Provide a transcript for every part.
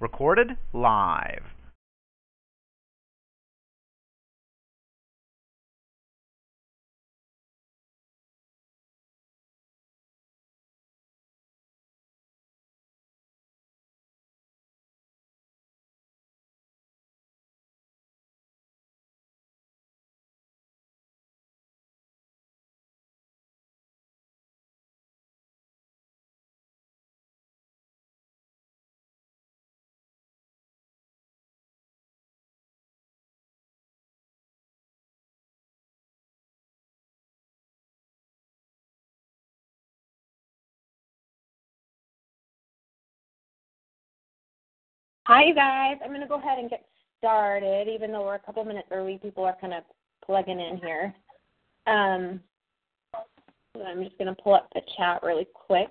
Recorded live. Hi, guys. I'm going to go ahead and get started, even though we're a couple minutes early. People are kind of plugging in here. Um, I'm just going to pull up the chat really quick.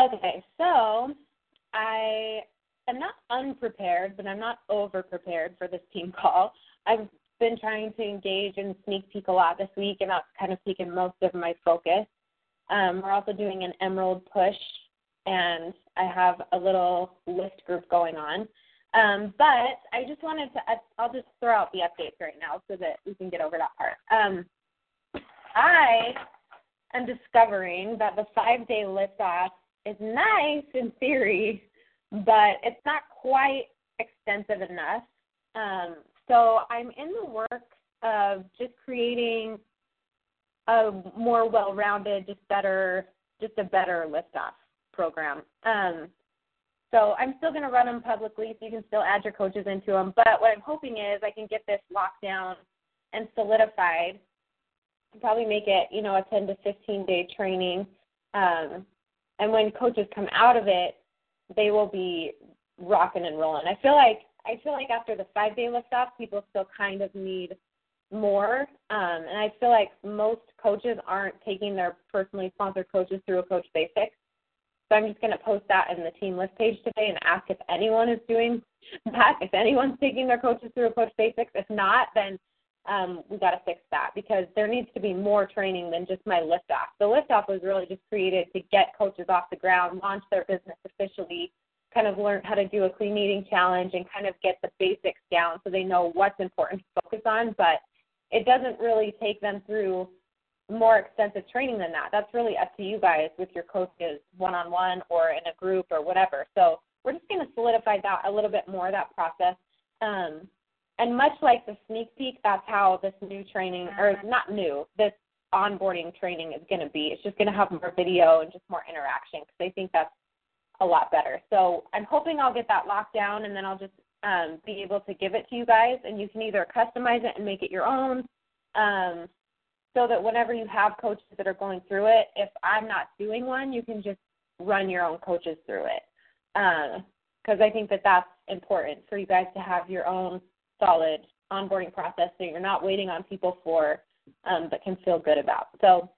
Okay, so I am not unprepared, but I'm not over prepared for this team call. I've been trying to engage and sneak peek a lot this week, and that's kind of taken most of my focus. Um, we're also doing an Emerald push and I have a little list group going on. Um, but I just wanted to, I'll just throw out the updates right now so that we can get over that part. Um, I am discovering that the five day lift off is nice in theory, but it's not quite extensive enough. Um, so I'm in the work of just creating a more well rounded, just better, just a better lift off program. Um, so I'm still going to run them publicly, so you can still add your coaches into them. But what I'm hoping is I can get this locked down and solidified. Probably make it, you know, a 10 to 15 day training. Um, and when coaches come out of it, they will be rocking and rolling. I feel like I feel like after the five day lift off, people still kind of need more. Um, and I feel like most coaches aren't taking their personally sponsored coaches through a coach basics. So I'm just going to post that in the team list page today and ask if anyone is doing that, if anyone's taking their coaches through a Coach Basics. If not, then um, we got to fix that because there needs to be more training than just my lift off. The lift off was really just created to get coaches off the ground, launch their business officially, kind of learn how to do a clean eating challenge, and kind of get the basics down so they know what's important to focus on. But it doesn't really take them through more extensive training than that. That's really up to you guys with your coaches one on one or in a group or whatever. So we're just going to solidify that a little bit more, that process. Um, and much like the sneak peek, that's how this new training, or not new, this onboarding training is going to be. It's just going to have more video and just more interaction because I think that's a lot better. So I'm hoping I'll get that locked down and then I'll just um, be able to give it to you guys and you can either customize it and make it your own. Um, so that whenever you have coaches that are going through it, if I'm not doing one, you can just run your own coaches through it. Because uh, I think that that's important for you guys to have your own solid onboarding process so you're not waiting on people for, um, but can feel good about. So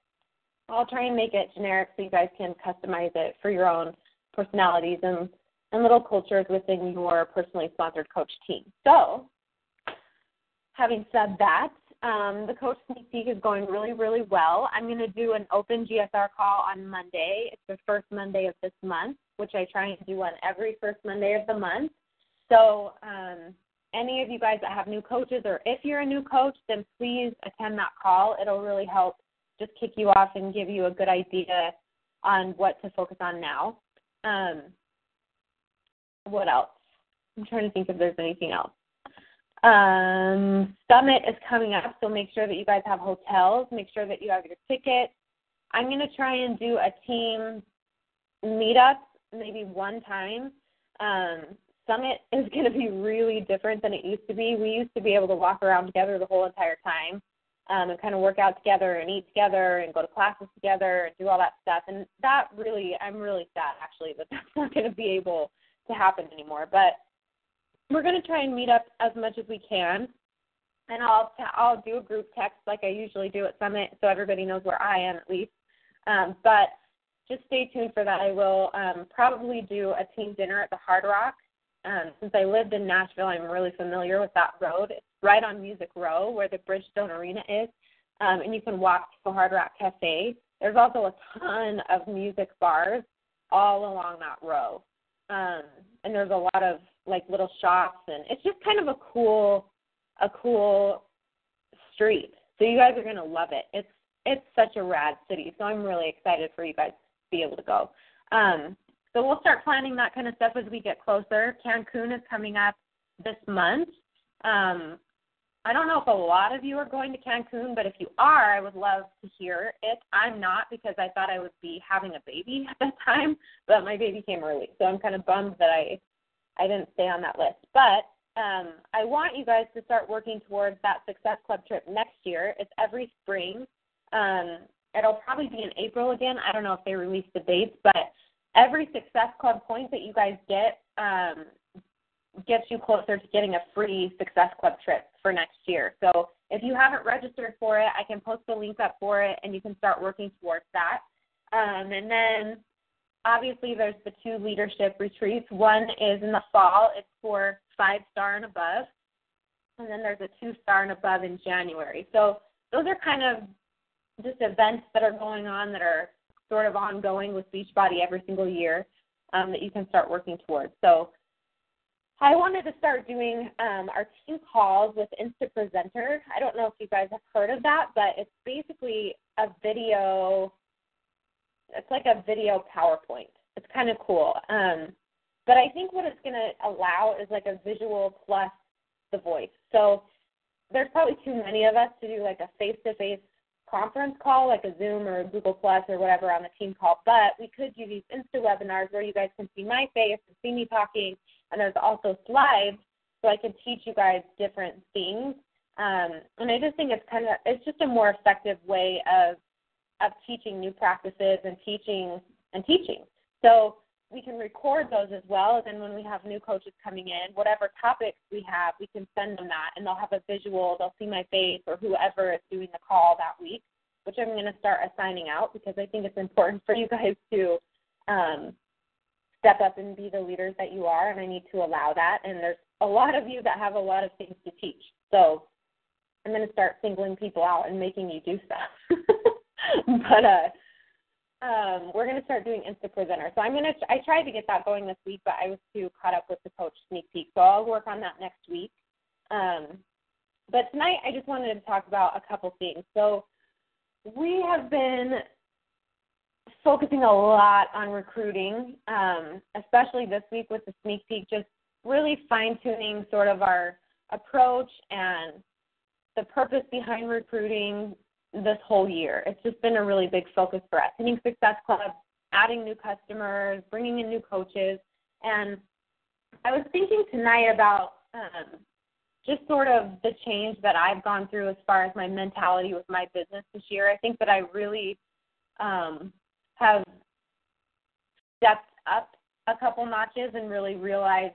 I'll try and make it generic so you guys can customize it for your own personalities and, and little cultures within your personally sponsored coach team. So, having said that, um, the coach sneak peek is going really, really well. I'm going to do an open GSR call on Monday. It's the first Monday of this month, which I try and do on every first Monday of the month. So, um, any of you guys that have new coaches, or if you're a new coach, then please attend that call. It'll really help just kick you off and give you a good idea on what to focus on now. Um, what else? I'm trying to think if there's anything else. Um, Summit is coming up, so make sure that you guys have hotels. Make sure that you have your tickets. I'm going to try and do a team meetup maybe one time. Um, Summit is going to be really different than it used to be. We used to be able to walk around together the whole entire time um, and kind of work out together and eat together and go to classes together and do all that stuff. And that really, I'm really sad actually that that's not going to be able to happen anymore. But we're going to try and meet up as much as we can. And I'll I'll do a group text like I usually do at Summit, so everybody knows where I am at least. Um, but just stay tuned for that. I will um, probably do a team dinner at the Hard Rock. Um, since I lived in Nashville, I'm really familiar with that road. It's right on Music Row where the Bridgestone Arena is, um, and you can walk to the Hard Rock Cafe. There's also a ton of music bars all along that row. Um, and there's a lot of like little shops and it's just kind of a cool a cool street. So you guys are gonna love it. It's it's such a rad city. So I'm really excited for you guys to be able to go. Um, so we'll start planning that kind of stuff as we get closer. Cancun is coming up this month. Um, I don't know if a lot of you are going to Cancun, but if you are, I would love to hear it. I'm not because I thought I would be having a baby at that time, but my baby came early, so I'm kind of bummed that I I didn't stay on that list. But um, I want you guys to start working towards that Success Club trip next year. It's every spring. Um, it'll probably be in April again. I don't know if they release the dates, but every Success Club point that you guys get um, gets you closer to getting a free Success Club trip for next year. So if you haven't registered for it, I can post a link up for it, and you can start working towards that. Um, and then obviously there's the two leadership retreats. One is in the fall. It's for five star and above. And then there's a two star and above in January. So those are kind of just events that are going on that are sort of ongoing with Beachbody every single year um, that you can start working towards. So I wanted to start doing um, our team calls with Instapresenter. I don't know if you guys have heard of that, but it's basically a video. It's like a video PowerPoint. It's kind of cool. Um, but I think what it's going to allow is like a visual plus the voice. So there's probably too many of us to do like a face-to-face conference call, like a Zoom or a Google Plus or whatever on the team call. But we could do these Insta webinars where you guys can see my face and see me talking, and there's also slides so I can teach you guys different things. Um, and I just think it's kind of it's just a more effective way of of teaching new practices and teaching and teaching. So we can record those as well. And then when we have new coaches coming in, whatever topics we have, we can send them that, and they'll have a visual. They'll see my face or whoever is doing the call that week, which I'm going to start assigning out because I think it's important for you guys to um, step up and be the leaders that you are, and I need to allow that. And there's a lot of you that have a lot of things to teach, so I'm going to start singling people out and making you do stuff. but uh um, we're going to start doing Instapresenter. So I'm going to, I tried to get that going this week, but I was too caught up with the coach sneak peek. So I'll work on that next week. Um, but tonight I just wanted to talk about a couple things. So we have been focusing a lot on recruiting, um, especially this week with the sneak peek, just really fine tuning sort of our approach and the purpose behind recruiting, this whole year. It's just been a really big focus for us. Hitting Success Club, adding new customers, bringing in new coaches. And I was thinking tonight about um, just sort of the change that I've gone through as far as my mentality with my business this year. I think that I really um, have stepped up a couple notches and really realized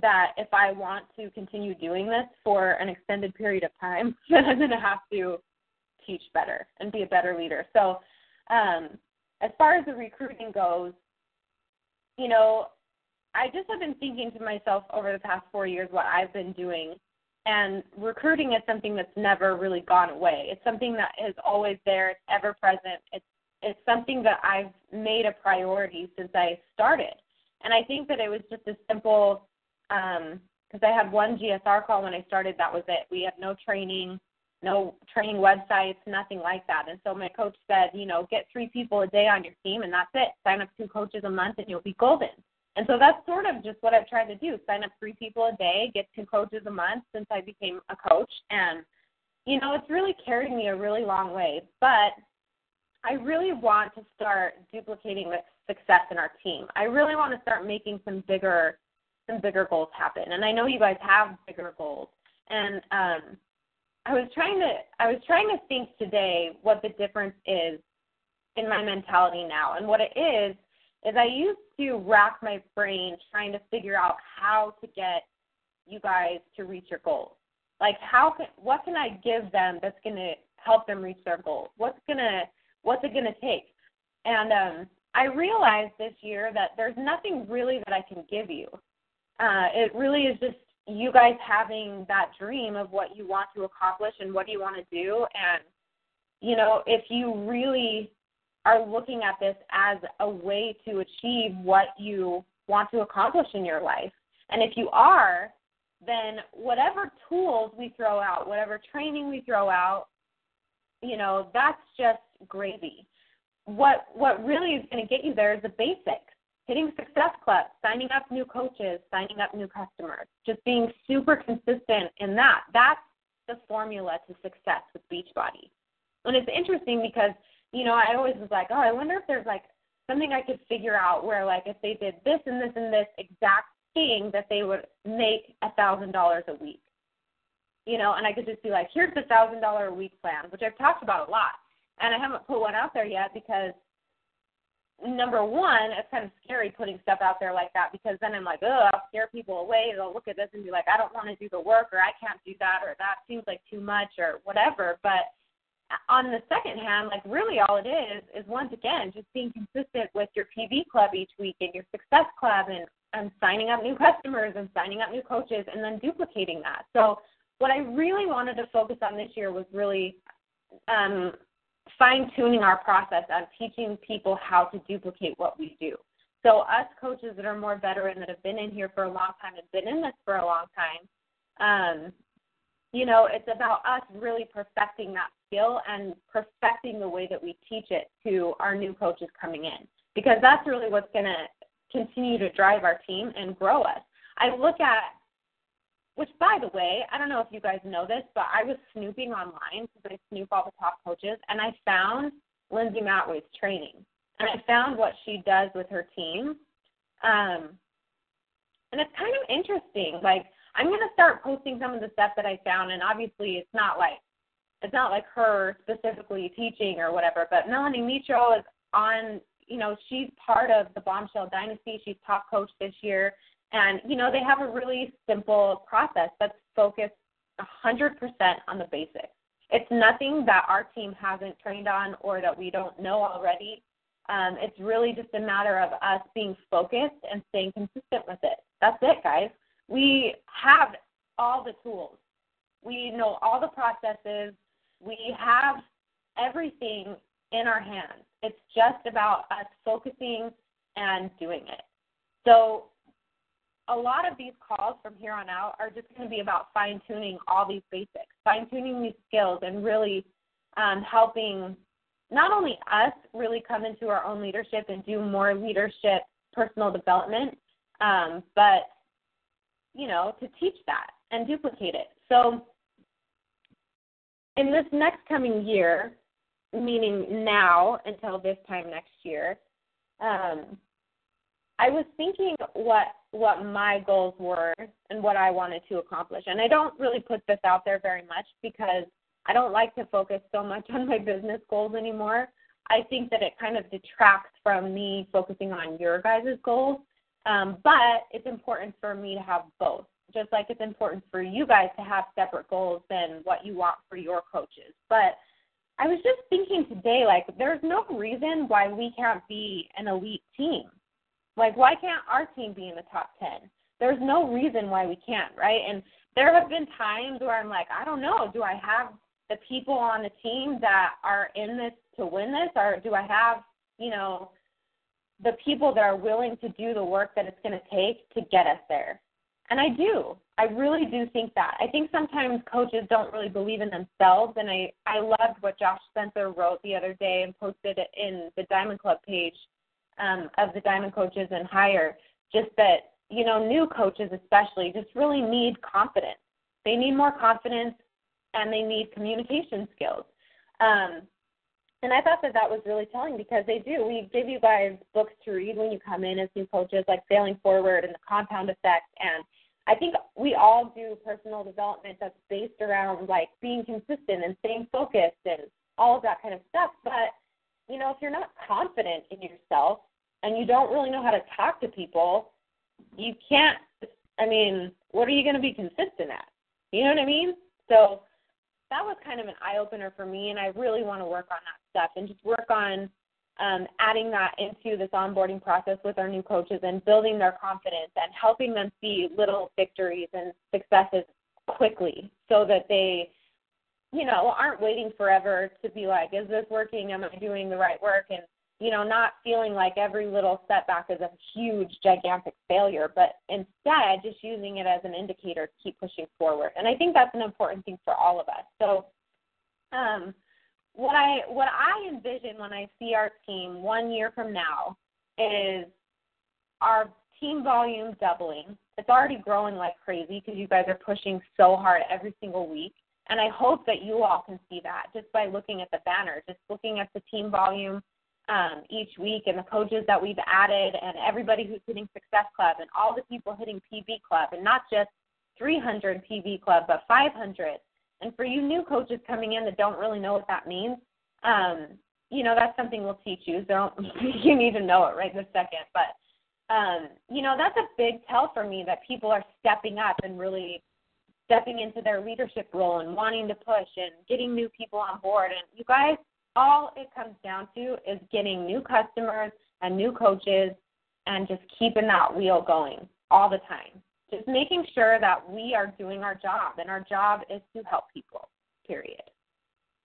that if I want to continue doing this for an extended period of time, then I'm going to have to teach better and be a better leader. So, um, as far as the recruiting goes, you know, I just have been thinking to myself over the past four years what I've been doing. And recruiting is something that's never really gone away. It's something that is always there. It's ever present. It's it's something that I've made a priority since I started. And I think that it was just a simple because um, I had one GSR call when I started. That was it. We had no training no training websites, nothing like that. And so my coach said, you know, get three people a day on your team and that's it. Sign up two coaches a month and you'll be golden. And so that's sort of just what I've tried to do. Sign up three people a day, get two coaches a month since I became a coach. And, you know, it's really carried me a really long way. But I really want to start duplicating the success in our team. I really want to start making some bigger some bigger goals happen. And I know you guys have bigger goals. And um I was trying to I was trying to think today what the difference is in my mentality now. And what it is is I used to rack my brain trying to figure out how to get you guys to reach your goals. Like how can what can I give them that's going to help them reach their goals? What's going to what's it going to take? And um I realized this year that there's nothing really that I can give you. Uh, it really is just you guys having that dream of what you want to accomplish and what do you want to do and you know if you really are looking at this as a way to achieve what you want to accomplish in your life. And if you are, then whatever tools we throw out, whatever training we throw out, you know, that's just gravy. What what really is going to get you there is the basics. Hitting success clubs, signing up new coaches, signing up new customers, just being super consistent in that. That's the formula to success with Beachbody. And it's interesting because, you know, I always was like, oh, I wonder if there's like something I could figure out where like if they did this and this and this exact thing that they would make a thousand dollars a week. You know, and I could just be like, here's the thousand dollar a week plan, which I've talked about a lot. And I haven't put one out there yet because number one, it's kind of scary putting stuff out there like that because then I'm like, oh, I'll scare people away. They'll look at this and be like, I don't want to do the work or I can't do that or that seems like too much or whatever. But on the second hand, like really all it is is once again just being consistent with your PV club each week and your success club and and signing up new customers and signing up new coaches and then duplicating that. So what I really wanted to focus on this year was really um, fine tuning our process on teaching people how to duplicate what we do. So us coaches that are more veteran that have been in here for a long time and been in this for a long time, um, you know, it's about us really perfecting that skill and perfecting the way that we teach it to our new coaches coming in because that's really what's going to continue to drive our team and grow us. I look at, which by the way, I don't know if you guys know this, but I was snooping online because I snoop all the top coaches, and I found Lindsay Matway's training, and I found what she does with her team, um, and it's kind of interesting. Like I'm to start posting some of the stuff that I found, and obviously it's not like it's not like her specifically teaching or whatever, but Melanie Mitro is on you know, she's part of the Bombshell Dynasty. She's top coach this year. And, you know, they have a really simple process that's focused 100% on the basics. It's nothing that our team hasn't trained on or that we don't know already. Um, it's really just a matter of us being focused and staying consistent with it. That's it, guys. We have all the tools. We know all the processes. We have everything in our hands. It's just about us focusing and doing it. So, a lot of these calls from here on out are just going to be about fine tuning all these basics, fine tuning these skills, and really um, helping not only us really come into our own leadership and do more leadership personal development, um, but you know to teach that and duplicate it. So in this next coming year, meaning now until this time next year, um, I was thinking what what my goals were and what I wanted to accomplish. And I don't really put this out there very much because I don't like to focus so much on my business goals anymore. I think that it kind of detracts from me focusing on your guys' goals. Um, but it's important for me to have both, just like it's important for you guys to have separate goals than what you want for your coaches. But I was just thinking today, like, there's no reason why we can't be an elite team. Like, why can't our team be in the top 10? There's no reason why we can't, right? And there have been times where I'm like, I don't know, do I have the people on the team that are in this to win this, or do I have, you know, the people that are willing to do the work that it's going to take to get us there? And I do. I really do think that. I think sometimes coaches don't really believe in themselves, and I I loved what Josh Spencer wrote the other day and posted it in the Diamond Club page um, of the Diamond Coaches and Higher. Just that you know, new coaches especially just really need confidence. They need more confidence, and they need communication skills. Um, and I thought that that was really telling because they do. We give you guys books to read when you come in as new coaches, like Failing Forward and the Compound Effect, and I think we all do personal development that's based around like being consistent and staying focused and all of that kind of stuff. But, you know, if you're not confident in yourself and you don't really know how to talk to people, you can't, I mean, what are you going to be consistent at? You know what I mean? So that was kind of an eye opener for me, and I really want to work on that stuff and just work on um, adding that into this onboarding process with our new coaches and building their confidence and helping them see little victories and successes quickly so that they you know, aren't waiting forever to be like, is this working? Am I doing the right work? And, you know, not feeling like every little setback is a huge, gigantic failure, but instead just using it as an indicator to keep pushing forward. And I think that's an important thing for all of us. So, um, what I what I envision when I see our team one year from now is our team volume doubling. It's already growing like crazy because you guys are pushing so hard every single week. And I hope that you all can see that just by looking at the banner, just looking at the team volume um, each week and the coaches that we've added and everybody who's hitting Success Club and all the people hitting PV Club and not just 300 PV Club, but 500. And for you new coaches coming in that don't really know what that means, um, you know, that's something we'll teach you. So you need to know it right this second. But, um, you know, that's a big tell for me that people are stepping up and really stepping into their leadership role and wanting to push and getting new people on board. And you guys, all it comes down to is getting new customers and new coaches and just keeping that wheel going all the time. Just making sure that we are doing our job, and our job is to help people, period.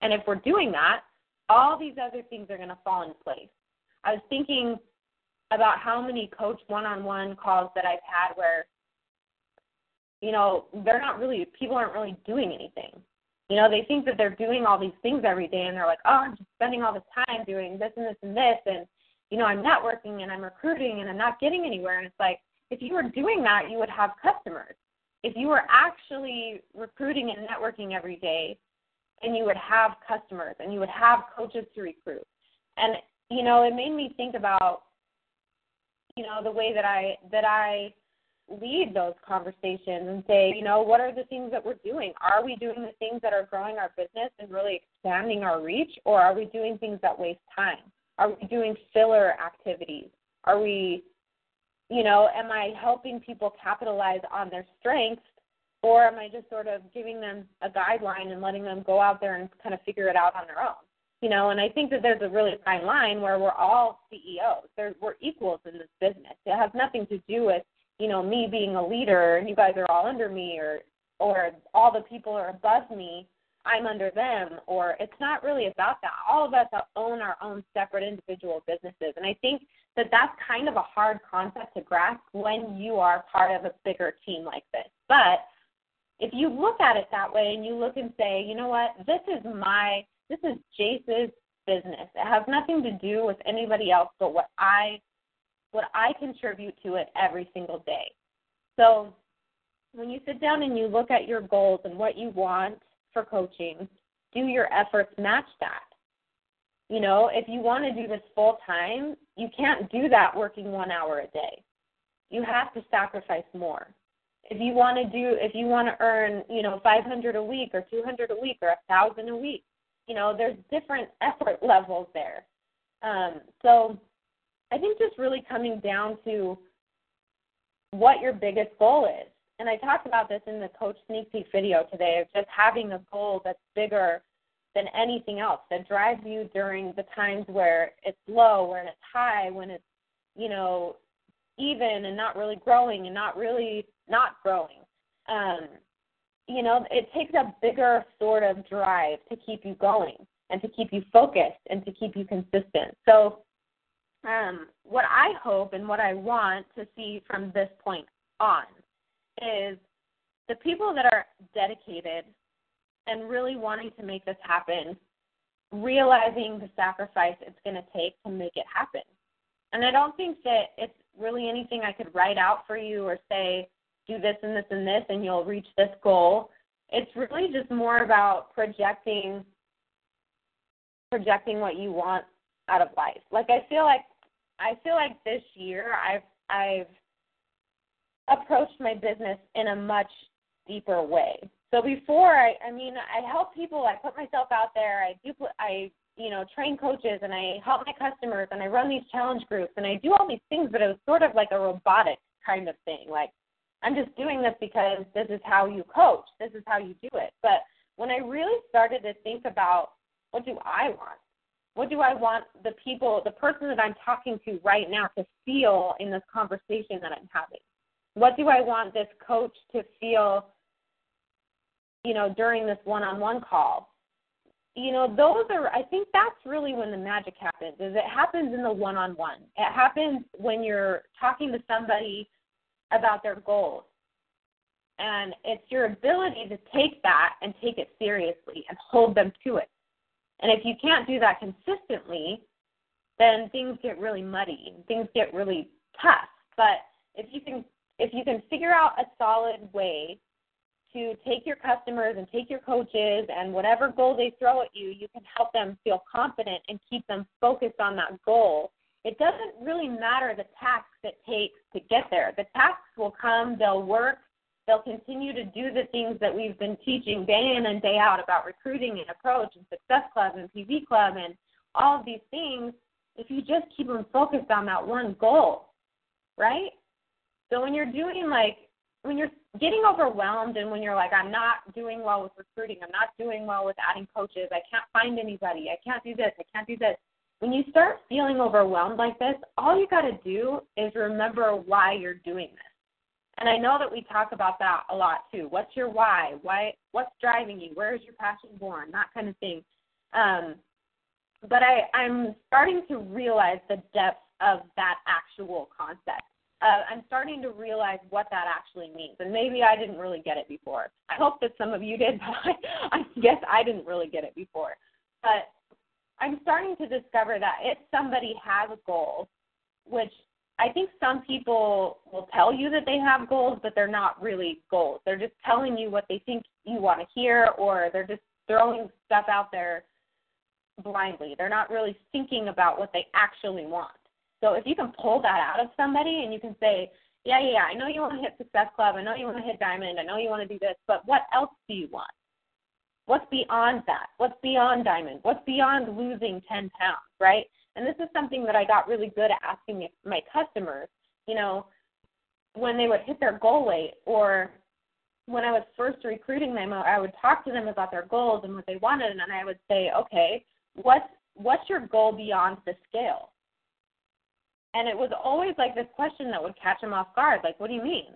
And if we're doing that, all these other things are going to fall in place. I was thinking about how many coach one on one calls that I've had where you know, they're not really people aren't really doing anything. You know, they think that they're doing all these things every day and they're like, Oh, I'm just spending all this time doing this and this and this and you know, I'm networking and I'm recruiting and I'm not getting anywhere and it's like if you were doing that you would have customers. If you were actually recruiting and networking every day and you would have customers and you would have coaches to recruit. And you know, it made me think about you know, the way that I that I lead those conversations and say, you know, what are the things that we're doing? Are we doing the things that are growing our business and really expanding our reach, or are we doing things that waste time? Are we doing filler activities? Are we, you know, am I helping people capitalize on their strengths, or am I just sort of giving them a guideline and letting them go out there and kind of figure it out on their own? You know, and I think that there's a really fine line where we're all CEOs. There's, we're equals in this business. It has nothing to do with you know me being a leader and you guys are all under me or or all the people are above me i'm under them or it's not really about that. All of us own our own separate individual businesses. And i think that that's kind of a hard concept to grasp when you are part of a bigger team like this. But if you look at it that way and you look and say you know what? This is my this is jace's business. It has nothing to do with anybody else but what i what I contribute to it every single day. So when you sit down and you look at your goals and what you want for coaching, do your efforts match that? You know, if you want to do this full time, you can't do that working one hour a day. You have to sacrifice more. If you want to do, if you want to earn, you know, 500 a week or 200 a week or a thousand a week, you know, there's different effort levels there. Um, so I think just really coming down to what your biggest goal is. And I talked about this in the coach sneak peek video today of just having a goal that's bigger than anything else that drives you during the times where it's low, when it's high, when it's, you know, even and not really growing and not really not growing. Um, you know, it takes a bigger sort of drive to keep you going and to keep you focused and to keep you consistent. So um, what I hope and what I want to see from this point on is the people that are dedicated and really wanting to make this happen, realizing the sacrifice it's going to take to make it happen. And I don't think that it's really anything I could write out for you or say, do this and this and this and you'll reach this goal. It's really just more about projecting projecting what you want out of life. Like I feel like I feel like this year I've I've approached my business in a much deeper way. So before I I mean I help people, I put myself out there, I do I you know train coaches and I help my customers and I run these challenge groups and I do all these things, but it was sort of like a robotic kind of thing. Like I'm just doing this because this is how you coach, this is how you do it. But when I really started to think about what do I want? What do I want the people, the person that I'm talking to right now to feel in this conversation that I'm having? What do I want this coach to feel, you know, during this one-on-one call? you know, those are I think that's really when the magic happens. Is it happens in the one-on-one. It happens when you're talking to somebody about their goals. And it's your ability to take that and take it seriously and hold them to it. And if you can't do that consistently, then things get really muddy and things get really tough. But if you can if you can figure out a solid way to take your customers and take your coaches and whatever goal they throw at you, you can help them feel confident and keep them focused on that goal. It doesn't really matter the tasks it takes to get there. The tasks will come, they'll work, they'll continue to do the things that we've been teaching day in and day out about recruiting and approach and success club and PV club and all of these things if you just keep them focused on that one goal, right? So when you're doing like when you're getting overwhelmed and when you're like, I'm not doing well with recruiting, I'm not doing well with adding coaches, I can't find anybody, I can't do this, I can't do this. When you start feeling overwhelmed like this, all you got to do is remember why you're doing this. And I know that we talk about that a lot too. What's your why? Why? What's driving you? Where is your passion born? That kind of thing. Um, but I, I'm starting to realize the depth of that actual concept uh, I'm starting to realize what that actually means. And maybe I didn't really get it before. I hope that some of you did, but I, I guess I didn't really get it before. But I'm starting to discover that if somebody has a goal, which I think some people will tell you that they have goals, but they're not really goals. They're just telling you what they think you want to hear, or they're just throwing stuff out there blindly. They're not really thinking about what they actually want. So if you can pull that out of somebody and you can say, yeah, yeah, I know you want to hit Success Club. I know you want to hit Diamond. I know you want to do this, but what else do you want? What's beyond that? What's beyond Diamond? What's beyond losing 10 pounds, right? And this is something that I got really good at asking my customers, you know, when they would hit their goal weight or when I was first recruiting them, I would talk to them about their goals and what they wanted, and then I would say, okay, what's what's your goal beyond the scale? And it was always like this question that would catch them off guard. Like, what do you mean?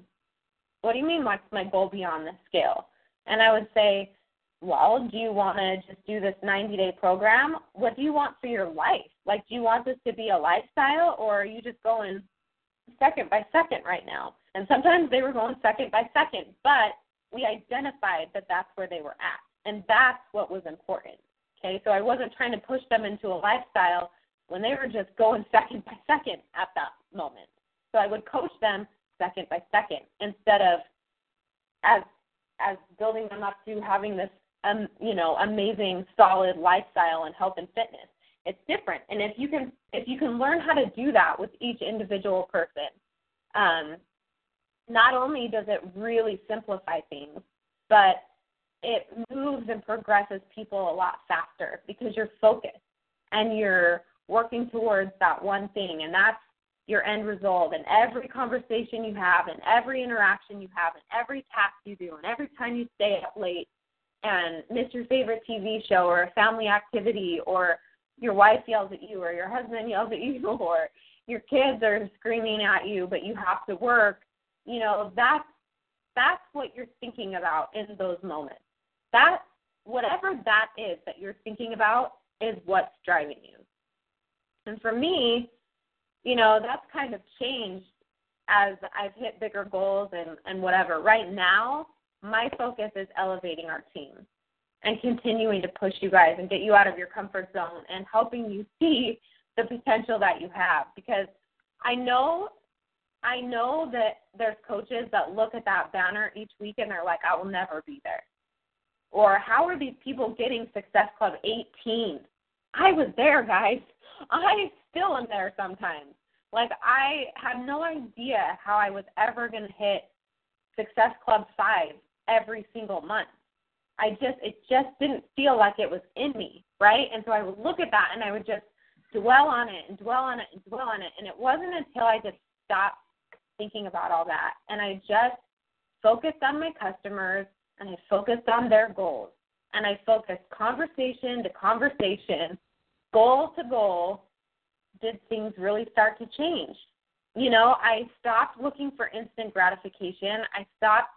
What do you mean what's my goal beyond the scale? And I would say, well, do you want to just do this 90 day program? What do you want for your life? Like, do you want this to be a lifestyle or are you just going second by second right now? And sometimes they were going second by second, but we identified that that's where they were at. And that's what was important. Okay, so I wasn't trying to push them into a lifestyle when they were just going second by second at that moment. So I would coach them second by second instead of as as building them up to having this um, you know amazing solid lifestyle and health and fitness. It's different, and if you can if you can learn how to do that with each individual person, um, not only does it really simplify things, but it moves and progresses people a lot faster because you're focused and you're working towards that one thing, and that's your end result. And every conversation you have, and every interaction you have, and every task you do, and every time you stay up late and miss your favorite TV show or a family activity, or your wife yells at you, or your husband yells at you, or your kids are screaming at you, but you have to work. You know, that's that's what you're thinking about in those moments. That whatever that is that you're thinking about is what's driving you. And for me, you know, that's kind of changed as I've hit bigger goals and, and whatever. Right now, my focus is elevating our team and continuing to push you guys and get you out of your comfort zone and helping you see the potential that you have because I know I know that there's coaches that look at that banner each week and they're like, I will never be there. Or how are these people getting Success Club 18? I was there, guys. I still am there sometimes. Like I had no idea how I was ever going to hit Success Club 5 every single month. I just it just didn't feel like it was in me, right? And so I would look at that and I would just dwell on it and dwell on it and dwell on it and it wasn't until I just stopped thinking about all that and I just focused on my customers and I focused on their goals and I focused conversation to conversation goal to goal, did things really start to change? You know, I stopped looking for instant gratification. I stopped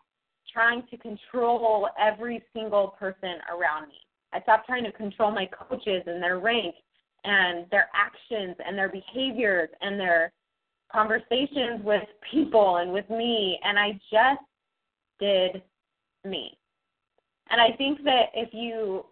trying to control every single person around me. I stopped trying to control my coaches and their rank and their actions and their behaviors and their conversations with people and with me and I just did me. And I think that if you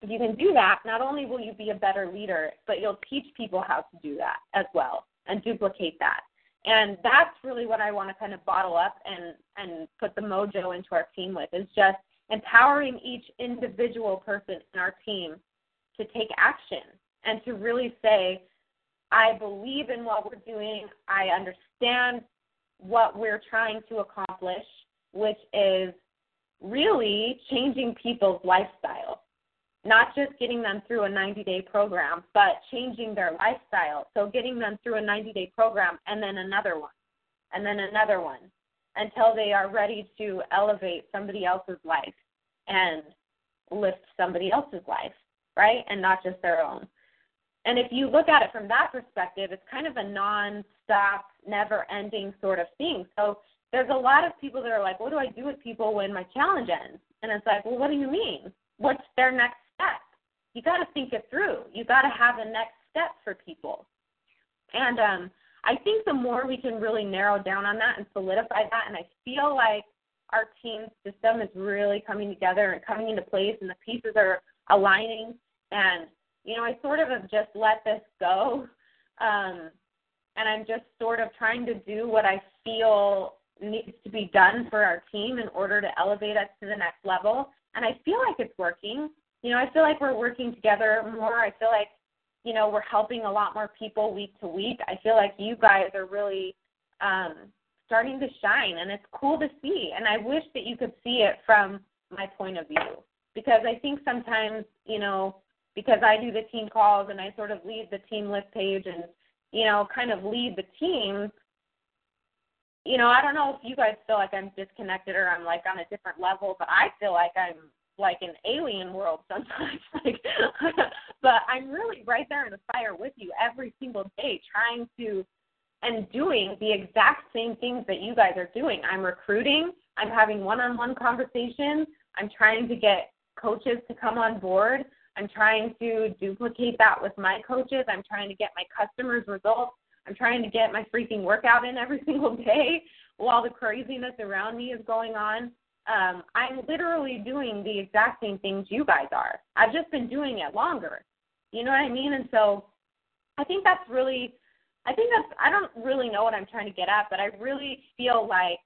if you can do that, not only will you be a better leader, but you'll teach people how to do that as well and duplicate that. And that's really what I want to kind of bottle up and and put the mojo into our team with is just empowering each individual person in our team to take action and to really say, I believe in what we're doing. I understand what we're trying to accomplish, which is really changing people's lifestyle. Not just getting them through a 90 day program, but changing their lifestyle. So, getting them through a 90 day program and then another one, and then another one until they are ready to elevate somebody else's life and lift somebody else's life, right? And not just their own. And if you look at it from that perspective, it's kind of a non-stop, never-ending sort of thing. So there's a lot of people that are like, "What do I do with people when my challenge ends?" And it's like, "Well, what do you mean? What's their next step?" You got to think it through. You got to have a next step for people. And um, I think the more we can really narrow down on that and solidify that, and I feel like our team system is really coming together and coming into place, and the pieces are aligning. And you know, I sort of have just let this go, um, and I'm just sort of trying to do what I feel needs to be done for our team in order to elevate us to the next level. And I feel like it's working. You know, I feel like we're working together more. I feel like, you know, we're helping a lot more people week to week. I feel like you guys are really um, starting to shine, and it's cool to see. And I wish that you could see it from my point of view because I think sometimes, you know, because I do the team calls and I sort of lead the team list page and, you know, kind of lead the team, you know, I don't know if you guys feel like I'm disconnected or I'm like on a different level, but I feel like I'm like an alien world sometimes. like, but I'm really right there in the fire with you every single day, trying to and doing the exact same things that you guys are doing. I'm recruiting. I'm having one-on-one conversations. I'm trying to get coaches to come on board. I'm trying to duplicate that with my coaches. I'm trying to get my customers results. I'm trying to get my freaking workout in every single day while the craziness around me is going on. Um, I'm literally doing the exact same things you guys are. I've just been doing it longer. You know what I mean? And so I think that's really, I think that's, I don't really know what I'm trying to get at, but I really feel like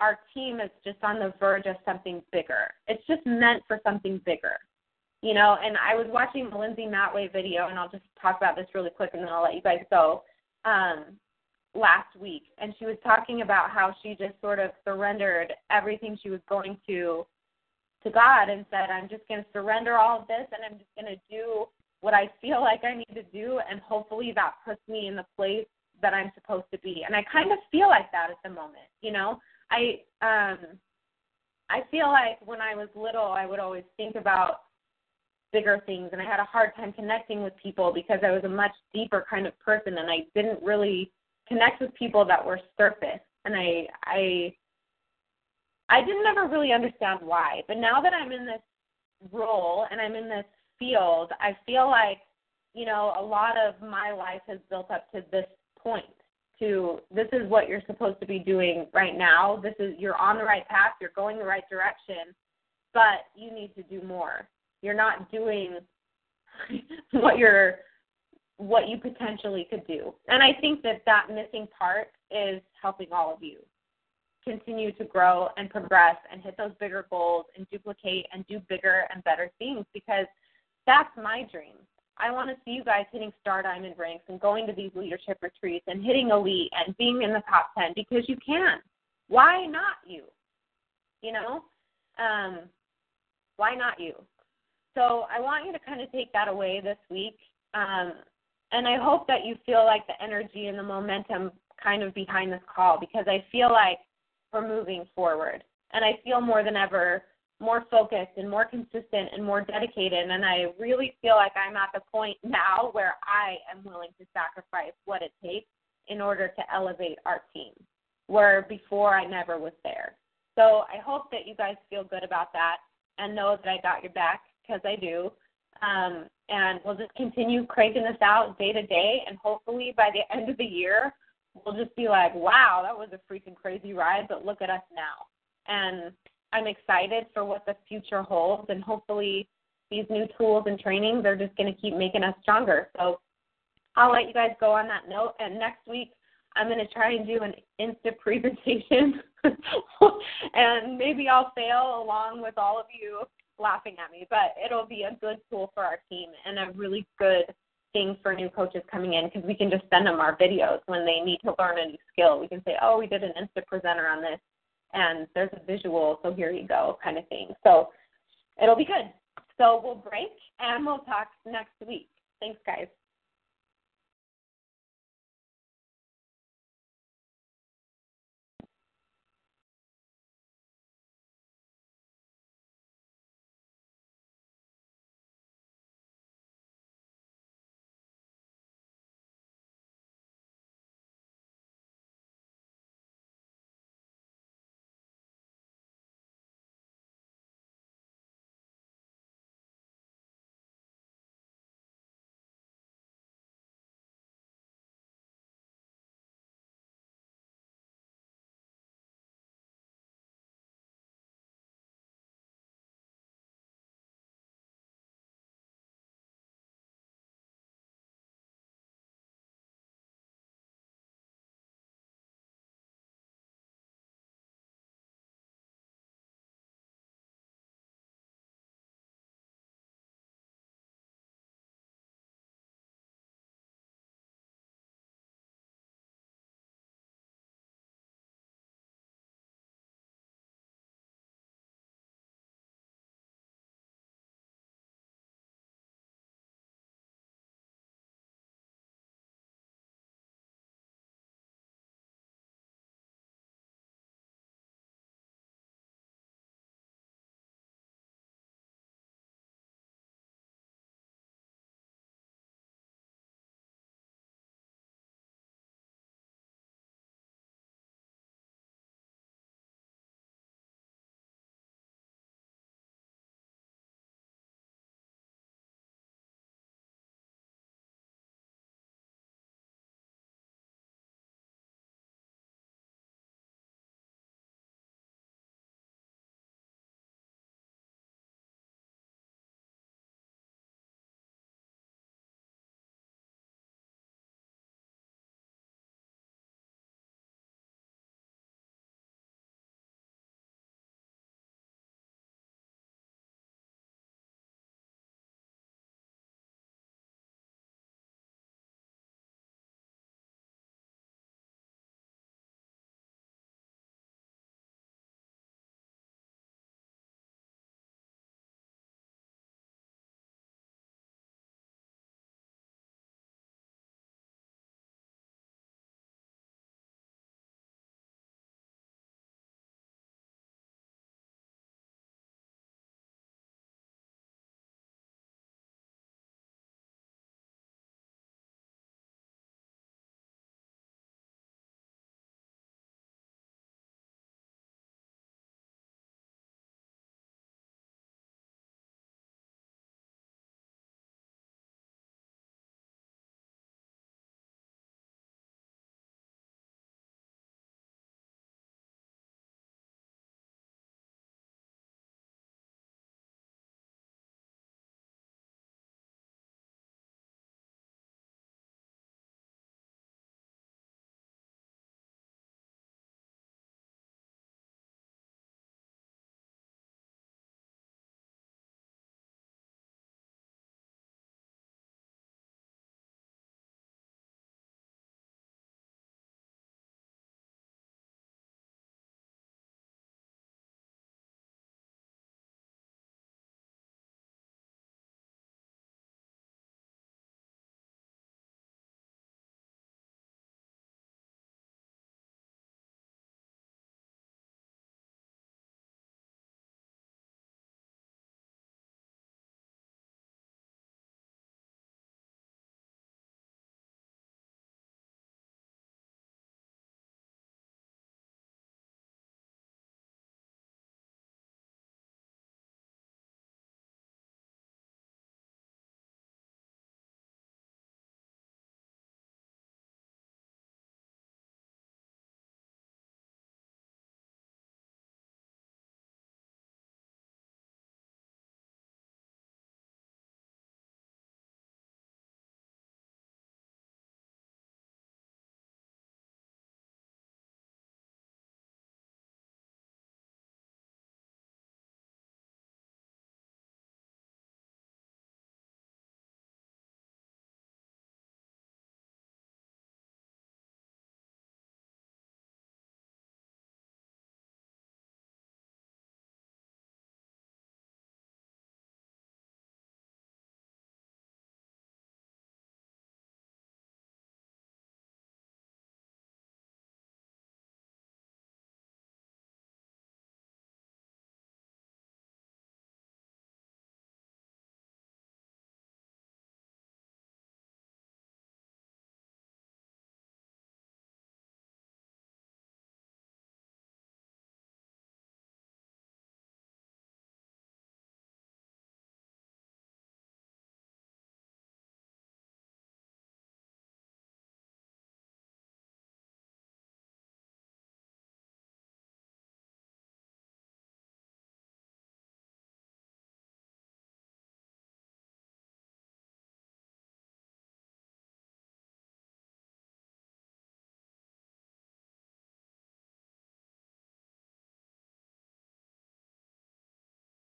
our team is just on the verge of something bigger. It's just meant for something bigger. You know, and I was watching the Lindsay Matway video, and I'll just talk about this really quick and then I'll let you guys go um, last week, and she was talking about how she just sort of surrendered everything she was going to to God and said, "I'm just going to surrender all of this, and I'm just going to do what I feel like I need to do, and hopefully that puts me in the place that I'm supposed to be." And I kind of feel like that at the moment. You know, I um, I feel like when I was little, I would always think about bigger things and I had a hard time connecting with people because I was a much deeper kind of person and I didn't really connect with people that were surface and I I I didn't ever really understand why. But now that I'm in this role and I'm in this field, I feel like, you know, a lot of my life has built up to this point to this is what you're supposed to be doing right now. This is you're on the right path, you're going the right direction, but you need to do more you're not doing what you're what you potentially could do. And I think that that missing part is helping all of you continue to grow and progress and hit those bigger goals and duplicate and do bigger and better things because that's my dream. I want to see you guys hitting star diamond ranks and going to these leadership retreats and hitting elite and being in the top 10 because you can. Why not you? You know? Um, why not you? So I want you to kind of take that away this week. Um, and I hope that you feel like the energy and the momentum kind of behind this call because I feel like we're moving forward. And I feel more than ever more focused and more consistent and more dedicated. And I really feel like I'm at the point now where I am willing to sacrifice what it takes in order to elevate our team, where before I never was there. So I hope that you guys feel good about that and know that I got your back because I do. Um, and we'll just continue cranking this out day to day, and hopefully by the end of the year, we'll just be like, wow, that was a freaking crazy ride, but look at us now. And I'm excited for what the future holds, and hopefully these new tools and trainings are just going to keep making us stronger. So I'll let you guys go on that note. And next week, I'm going to try and do an instant presentation, and maybe I'll fail along with all of you laughing at me, but it'll be a good tool for our team and a really good thing for new coaches coming in because we can just send them our videos when they need to learn a new skill. We can say, oh, we did an instant presenter on this, and there's a visual, so here you go, kind of thing. So it'll be good. So we'll break and we'll talk next week. Thanks, guys.